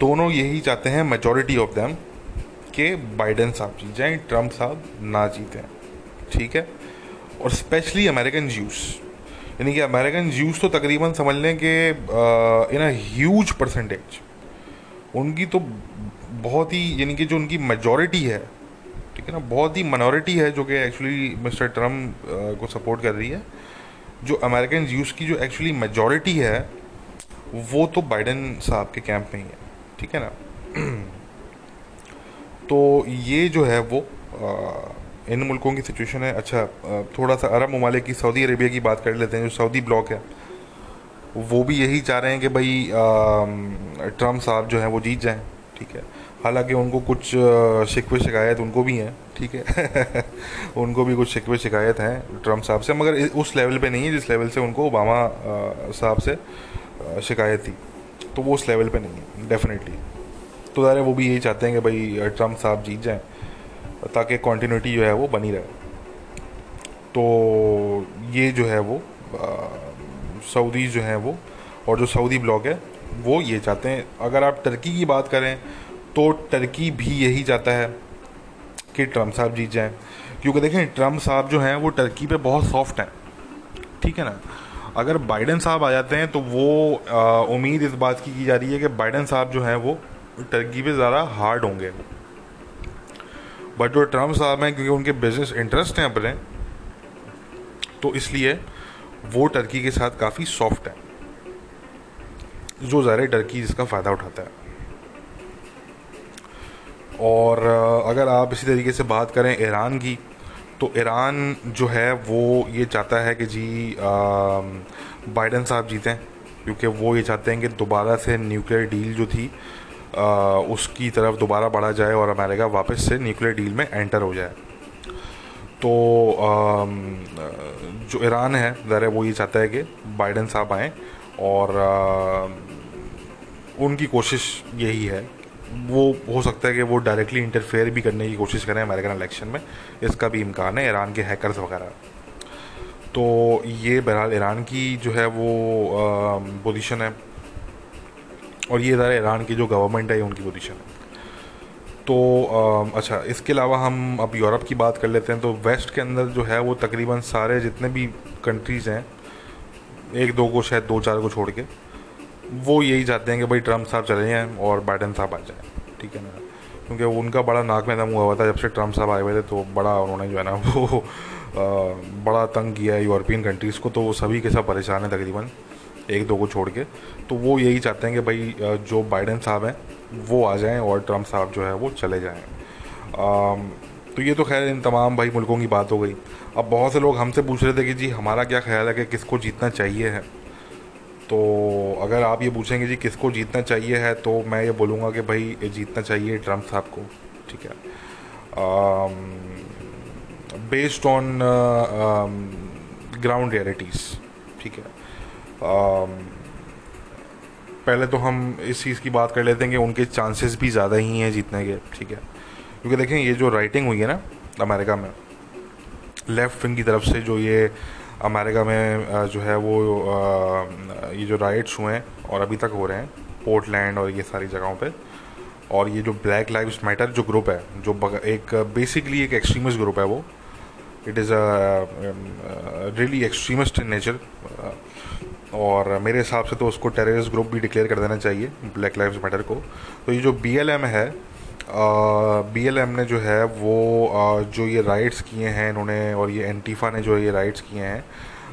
दोनों यही चाहते हैं मेजॉरिटी ऑफ़ देम कि बाइडन साहब जीत जाएँ ट्रंप साहब ना जीतें। ठीक है? और स्पेशली अमेरिकन जूस यानी कि अमेरिकन जूस तो तकरीबन समझ लें कि इन अ ह्यूज परसेंटेज उनकी तो बहुत ही यानी कि जो उनकी मेजॉरिटी है ठीक है ना? बहुत ही मनॉरिटी है जो कि एक्चुअली मिस्टर ट्रंप को सपोर्ट कर रही है. जो अमेरिकन जूस की जो एक्चुअली मेजॉरिटी है वो तो बाइडन साहब के कैंप में ही है. ठीक है ना? तो ये जो है वो आ, इन मुल्कों की सिचुएशन है। अच्छा थोड़ा सा अरब ममालिक की, सऊदी अरेबिया की बात कर लेते हैं, जो सऊदी ब्लॉक है। वो भी यही चाह रहे हैं कि भाई ट्रंप साहब जो हैं वो जीत जाएँ, ठीक है। हालाँकि उनको कुछ शिकवे शिकायत उनको भी हैं, ठीक है। उनको भी कुछ शिकवे शिकायत हैं ट्रंप साहब से, मगर उस लेवल पे नहीं है जिस लेवल से उनको ओबामा साहब से शिकायत थी। तो वो उस लेवल पे नहीं है डेफिनेटली तो ज़ाहिर वो भी यही चाहते हैं कि भाई ट्रंप साहब जीत जाएँ। ताकि कॉन्टीन्यूटी जो है वो बनी रहे। तो ये जो है वो सऊदी जो हैं वो, और जो सऊदी ब्लॉक है, वो ये चाहते हैं। अगर आप टर्की की बात करें तो टर्की भी यही चाहता है कि ट्रंप साहब जीत जाएँ। क्योंकि देखें ट्रंप साहब जो हैं, वो टर्की पे बहुत सॉफ्ट हैं। ठीक है ना? अगर बाइडन साहब आ जाते हैं तो वो उम्मीद इस बात की की जा रही है कि बाइडन साहब जो हैं, वो टर्की पे ज़्यादा हार्ड होंगे। बट जो ट्रंप साहब हैं, क्योंकि उनके बिज़नेस इंटरेस्ट हैं अपने तो इसलिए वो टर्की के साथ काफ़ी सॉफ्ट है। जो ज़ाहिर टर्की जिसका फ़ायदा उठाता है। और अगर आप इसी तरीके से बात करें ईरान की तो ईरान जो है, वो ये चाहता है कि जी बाइडन साहब जीतें, क्योंकि वो ये चाहते हैं कि दोबारा से न्यूक्लियर डील जो थी उसकी तरफ़ दोबारा बढ़ा जाए और अमेरिका वापस से न्यूक्लियर डील में एंटर हो जाए। तो जो ईरान है ज़रा वो ये चाहता है कि बाइडन साहब आएँ और उनकी कोशिश यही है। वो, हो सकता है कि वो डायरेक्टली इंटरफेयर भी करने की कोशिश करें अमेरिकन इलेक्शन में। इसका भी इम्कान है ईरान के हैकर्स वगैरह। तो ये बहरहाल ईरान की जो है वो पोजीशन है। और ये ज़रा ईरान की जो गवर्नमेंट है उनकी पोजीशन है। तो आ, अच्छा इसके अलावा हम अब यूरोप की बात कर लेते हैं तो वेस्ट के अंदर जो है वो तकरीबन सारे जितने भी कंट्रीज़ हैं एक दो को शायद दो चार को छोड़ के वो यही चाहते हैं कि भाई ट्रंप साहब चले जाएँ और बाइडन साहब आ जाएँ ठीक है ना? क्योंकि उनका बड़ा नाक में दम हुआ हुआ था जब से ट्रंप साहब आए हुए थे तो बड़ा उन्होंने जो है ना वो आ, बड़ा तंग किया है यूरोपियन कंट्रीज़ को तो वो सभी के सब परेशान हैं तकरीबन। एक दो को छोड़ के तो वो यही चाहते हैं कि भाई जो बाइडन साहब हैं, वो आ जाएँ और ट्रंप साहब जो है वो चले जाएँ। तो ये तो खैर इन तमाम भाई मुल्कों की बात हो गई। अब बहुत से लोग हमसे पूछ रहे थे कि जी, हमारा क्या ख्याल है कि किसको जीतना चाहिए है? तो अगर आप ये पूछेंगे जी, किसको जीतना चाहिए है तो मैं ये बोलूँगा कि भाई जीतना चाहिए ट्रंप साहब को, ठीक है? बेस्ड ऑन ग्राउंड रियलिटीज़ ठीक है? पहले तो हम इस चीज़ की बात कर लेते हैं कि उनके चांसेस भी ज़्यादा ही हैं जीतने के, ठीक है? क्योंकि देखें, ये जो राइटिंग हुई है ना, अमेरिका में लेफ़्ट विंग की तरफ़ से जो ये अमेरिका में जो है वो ये जो राइट्स हुए हैं और अभी तक हो रहे हैं पोर्टलैंड और ये सारी जगहों पे, और ये जो ब्लैक लाइव्स मैटर जो ग्रुप है, जो एक बेसिकली एक एक्सट्रीमिस्ट ग्रुप है वो it is really extremist in nature और मेरे हिसाब से तो उसको टेररिस्ट ग्रुप भी डिक्लेयर कर देना चाहिए ब्लैक लाइफ मैटर को। तो ये जो बी एल एम है बी एल एम ने जो है वो uh, जो ये राइट्स किए हैं इन्होंने और ये एंटीफा ने जो ये राइट्स किए हैं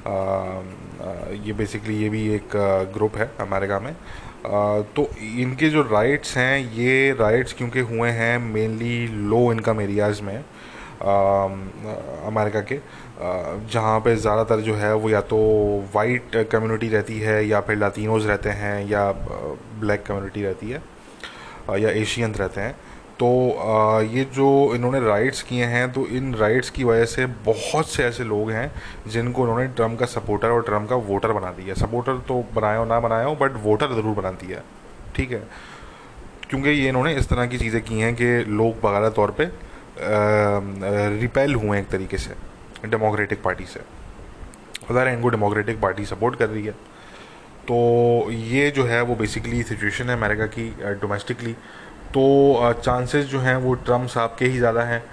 uh, ये बेसिकली ये भी एक ग्रुप है अमेरिका में। तो इनके जो राइट्स हैं ये राइट्स क्योंकि हुए हैं मेनली लो इनकम एरियाज़ में अमेरिका के। जहाँ पे ज़्यादातर जो है वो या तो वाइट कम्युनिटी रहती है या फिर लातिनोज रहते हैं या ब्लैक कम्युनिटी रहती है या एशियन रहते हैं। तो ये जो इन्होंने राइट्स किए हैं तो इन राइट्स की वजह से बहुत से ऐसे लोग हैं जिनको उन्होंने ट्रंप का सपोर्टर और ट्रंप का वोटर बना दिया सपोर्टर तो बनाया हो ना बनाया हो बट वोटर ज़रूर बना दिया ठीक है? क्योंकि ये इन्होंने इस तरह की चीज़ें की हैं कि लोग बगैर तौर पर रिपेल हुए हैं एक तरीके से। डेमोक्रेटिक पार्टी से। ज़ाहिर इनको डेमोक्रेटिक पार्टी सपोर्ट कर रही है। तो ये जो है, वो बेसिकली सिचुएशन है अमेरिका की डोमेस्टिकली तो चांसेस जो हैं, वो ट्रंप साहब के ही ज़्यादा हैं।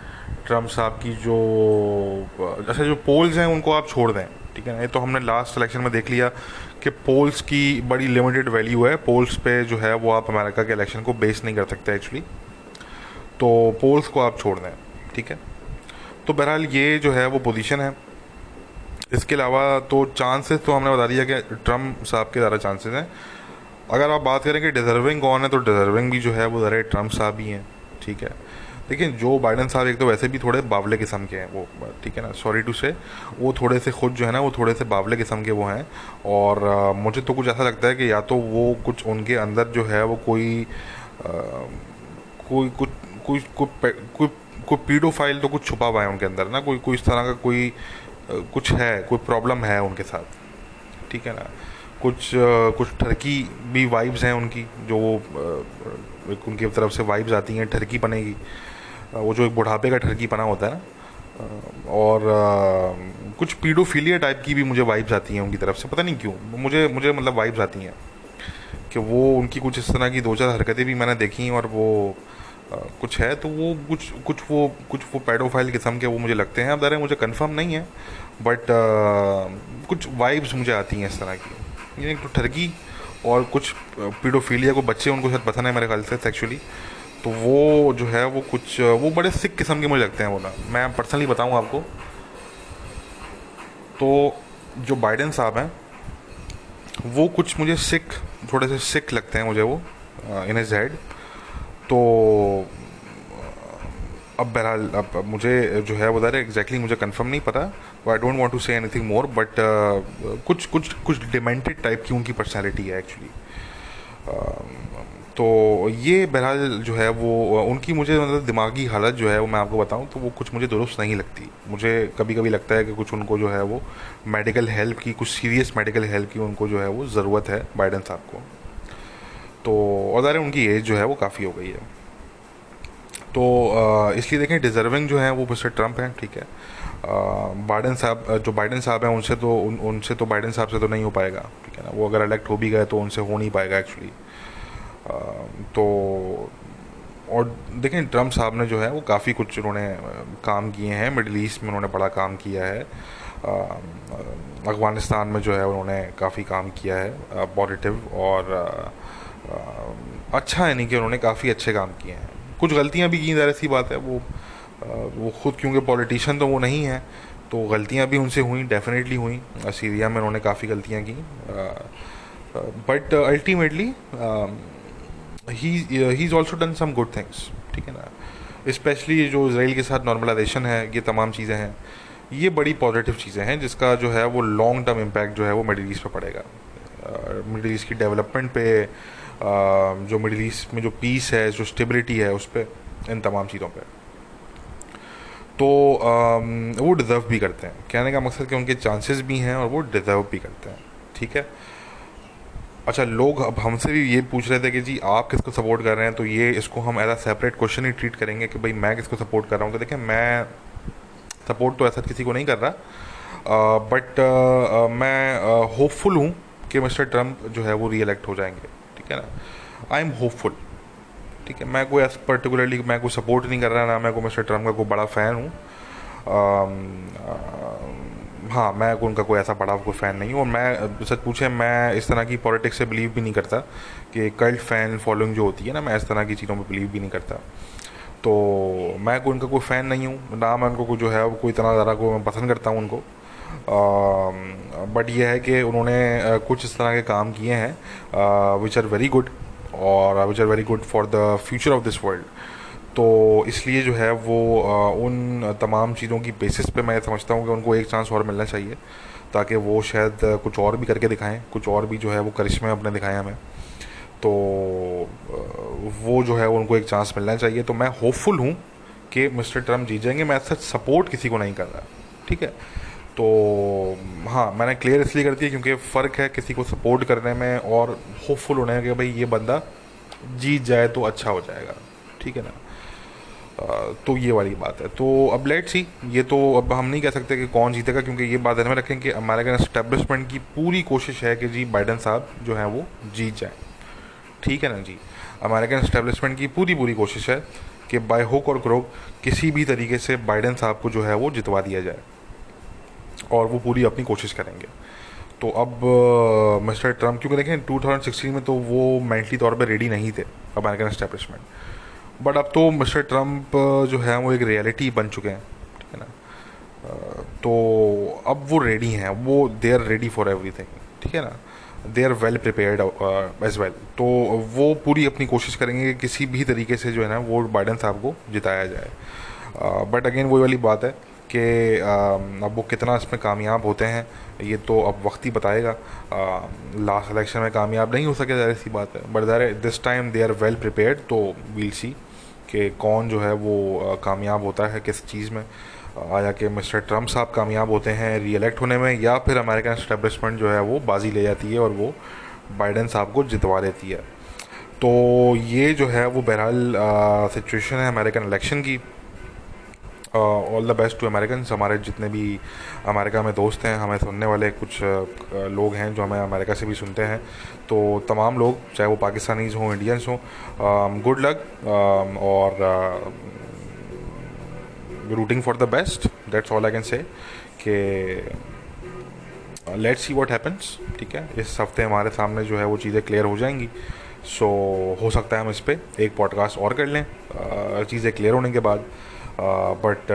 ट्रंप साहब की जो अच्छा जो पोल्स हैं, उनको आप छोड़ दें, ठीक है ना? ये तो हमने लास्ट इलेक्शन में देख लिया कि पोल्स की बड़ी लिमिटेड वैल्यू है। पोल्स पे जो है, वो आप अमेरिका के इलेक्शन को बेस नहीं कर सकते एक्चुअली तो पोल्स को आप छोड़ दें, ठीक है? तो बहरहाल ये जो है वो पोजीशन है। इसके अलावा तो चांसेस तो हमने बता दिया कि ट्रंप साहब के ज़्यादा चांसेस हैं। अगर आप बात करें कि डिज़र्विंग कौन है तो डिज़र्विंग भी जो है वो ज़रा ट्रंप साहब ही हैं ठीक है। लेकिन जो बाइडन साहब एक तो वैसे भी थोड़े बावले किस्म के हैं वो ठीक है ना सॉरी टू से वो थोड़े से खुद जो है ना वो थोड़े से बावले किस्म के वो हैं। और आ, मुझे तो कुछ ऐसा लगता है कि या तो वो कुछ उनके अंदर जो है वो कोई आ, कोई कुछ कोई कोई कोई कोई पीडो फ़ाइल तो कुछ छुपा हुआ है उनके अंदर ना? कोई कोई इस तरह का कोई कुछ है, कोई प्रॉब्लम है उनके साथ? ठीक है ना? कुछ कुछ ठरकी भी वाइब्स हैं उनकी, जो वो उनकी तरफ़ से वाइब्स आती हैं, ठरकी बनेगी। वो जो एक बुढ़ापे का ठरकी पना होता है ना? और कुछ पीडोफीलिया टाइप की भी मुझे वाइब्स आती हैं उनकी तरफ़ से, पता नहीं क्यों। मुझे मुझे मतलब वाइब्स आती हैं कि वो उनकी कुछ इस तरह की दो चार हरकतें भी मैंने देखी और वो कुछ है तो वो कुछ कुछ वो कुछ वो पेडोफाइल किस्म के वो मुझे लगते हैं। अब दर मुझे कंफर्म नहीं है बट आ, कुछ वाइब्स मुझे आती हैं इस तरह की। ये तो ठरकी और कुछ पीडोफीलिया को बच्चे उनको शायद पसंद है मेरे ख्याल से एक्चुअली तो वो जो है वो कुछ वो बड़े सिख किस्म के मुझे लगते हैं वो ना। मैं पर्सनली बताऊँ आपको तो जो बाइडन साहब हैं वो कुछ मुझे सिख थोड़े से सिख लगते हैं मुझे वो इन एज हेड तो अब बहरहाल, अब मुझे जो है वो दर एग्जैक्टली मुझे कंफर्म नहीं पता I don't want to say anything more but कुछ कुछ कुछ डिमेंटेड टाइप की उनकी पर्सनैलिटी है एक्चुअली तो ये बहरहाल जो है वो, उनकी मुझे मतलब दिमागी हालत जो है वो मैं आपको बताऊँ तो वो कुछ मुझे दुरुस्त नहीं लगती। मुझे कभी कभी लगता है कि कुछ उनको जो है वो मेडिकल हेल्प की, कुछ सीरियस मेडिकल हेल्प की उनको जो है वो ज़रूरत है बाइडन साहब को। तो और ज़ाहिर उनकी एज जो है वो काफ़ी हो गई है। तो इसलिए देखें डिज़र्विंग जो है वो मिस्टर ट्रंप हैं ठीक है। बाइडन साहब जो बाइडन साहब हैं उनसे तो उन, उनसे तो बाइडन साहब से तो नहीं हो पाएगा ठीक है ना। वो अगर इलेक्ट हो भी गए तो उनसे हो नहीं पाएगा एक्चुअली तो और देखें ट्रंप साहब ने जो है वो काफ़ी कुछ उन्होंने काम किए हैं मिडल ईस्ट में उन्होंने बड़ा काम किया है। अफ़गानिस्तान में जो है उन्होंने काफ़ी काम किया है पॉजिटिव और अच्छा है नहीं कि उन्होंने काफ़ी अच्छे काम किए हैं। कुछ गलतियाँ भी की ज़ाहिर सी बात है, वो वो खुद क्योंकि पॉलिटिशियन तो वो नहीं है तो गलतियाँ भी उनसे हुई डेफिनेटली हुई। सीरिया में उन्होंने काफ़ी गलतियाँ की। But ultimately he is also done some good things ठीक है ना? इस्पेशली जो इसराइल के साथ नॉर्मलाइजेशन है, ये तमाम चीज़ें हैं, ये बड़ी पॉजिटिव चीज़ें हैं, जिसका जो है वो लॉन्ग टर्म इम्पैक्ट जो है वो मिडिल ईस्ट पर पड़ेगा। मिडिल ईस्ट की डेवलपमेंट पे जो मिडिल ईस्ट में जो पीस है, जो स्टेबिलिटी है, उस पर इन तमाम चीज़ों पर तो वो डिज़र्व भी करते हैं। कहने का मकसद कि उनके चांसेस भी हैं और वो डिज़र्व भी करते हैं। ठीक है? अच्छा लोग अब हमसे भी ये पूछ रहे थे कि जी, आप किसको सपोर्ट कर रहे हैं? तो ये इसको हम अ सेपरेट क्वेश्चन ही ट्रीट करेंगे कि भाई मैं किसको सपोर्ट कर रहा हूँ। तो देखें मैं सपोर्ट तो ऐसा किसी को नहीं कर रहा। बट मैं होपफुल हूँ कि मिस्टर ट्रंप जो है वो री इलेक्ट हो जाएँगे। ठीक है ना? आई एम होपफुल ठीक है? मैं कोई पर्टिकुलरली मैं कोई सपोर्ट नहीं कर रहा, ना मैं कोई मिस्टर ट्रंप का कोई बड़ा फ़ैन हूँ। हाँ मैं उनका कोई ऐसा बड़ा कोई फ़ैन नहीं हूँ। और मैं, सच पूछे, मैं इस तरह की पॉलिटिक्स से बिलीव भी नहीं करता कि कल्ट फ़ैन फॉलोइंग जो होती है ना, मैं इस तरह की चीज़ों में बिलीव भी नहीं करता। तो मैं कोई उनका कोई फ़ैन नहीं हूँ, ना मैं उनको जो है, वो कोई इतना ज़्यादा को मैं पसंद करता हूँ उनको। बट यह है कि उन्होंने कुछ इस तरह के काम किए हैं विच आर वेरी गुड और which are very good for the future of this world तो इसलिए जो है वो उन तमाम चीज़ों की बेसिस पे मैं समझता हूँ कि उनको एक चांस और मिलना चाहिए, ताकि वो शायद कुछ और भी करके दिखाएँ, कुछ और भी जो है वो करिश्मे अपने दिखाएँ हमें। तो वो जो है उनको एक चांस मिलना चाहिए। तो मैं होपफुल हूँ कि मिस्टर ट्रंप जीत जाएँगे मैं सच सपोर्ट किसी को नहीं कर रहा। ठीक है? तो हाँ मैंने क्लियर इसलिए कर दिया क्योंकि फ़र्क है किसी को सपोर्ट करने में और होपफुल होने में कि भाई ये बंदा जीत जाए तो अच्छा हो जाएगा। ठीक है ना? तो ये वाली बात है। तो अब लेट सी ये तो अब हम नहीं कह सकते कि कौन जीतेगा क्योंकि ये बात ध्यान में रखें कि अमेरिकन इस्टेब्लिशमेंट की पूरी कोशिश है कि जी बाइडन साहब जो हैं वो जीत जाए। ठीक है ना जी? अमेरिकन इस्टेब्लिशमेंट की पूरी पूरी कोशिश है कि बाय होक और क्रोक किसी भी तरीके से बाइडन साहब को जो है वो जितवा दिया जाए। और वो पूरी अपनी कोशिश करेंगे। तो अब मिस्टर ट्रंप, क्योंकि देखें 2016 में तो वो मेंटली तौर पे रेडी नहीं थे अमेरिकन इस्टेब्लिशमेंट बट अब तो मिस्टर ट्रंप जो है, वो एक रियलिटी बन चुके हैं, ठीक है ना? तो अब वो रेडी हैं, वो they are ready for everything ठीक है ना? They are well prepared as well तो वो पूरी अपनी कोशिश करेंगे कि किसी भी तरीके से, जो है ना, वो बाइडन साहब को जिताया जाए। बट अगेन वही वाली बात है कि अब वो कितना इसमें कामयाब होते हैं, ये तो अब वक्त ही बताएगा। लास्ट इलेक्शन में कामयाब नहीं हो सके, ज़ाहिर सी बात है। But there this time they are well prepared तो वील सी कि कौन जो है वो कामयाब होता है, किस चीज़ में। या कि मिस्टर ट्रंप साहब कामयाब होते हैं री इलेक्ट होने में, या फिर अमेरिकन स्टैब्लिशमेंट जो है वो बाजी ले जाती है और वो बाइडन साहब को जितवा देती है। तो ये जो है वो बहरहाल सिचुएशन है अमेरिकन इलेक्शन की। All the best to American हमारे जितने भी अमेरिका में दोस्त हैं हमें सुनने वाले कुछ uh, लोग हैं जो हमें अमेरिका से भी सुनते हैं। तो तमाम लोग चाहे वो पाकिस्तानीज हों इंडियंस हों गुड लक और rooting for the best that's all I can say कि लेट्स सी व्हाट हैपन्स ठीक है? इस हफ़्ते हमारे सामने जो है वो चीज़ें क्लियर हो जाएँगी। सो so, हो सकता है हम इस पर एक पॉडकास्ट और कर लें। Uh, चीज़ें क्लियर होने के बाद बट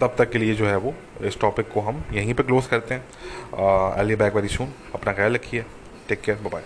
तब तक के लिए जो है वो, इस टॉपिक को हम यहीं पे क्लोज करते हैं। एली बैक वेरी सून अपना ख्याल रखिए। Take care bye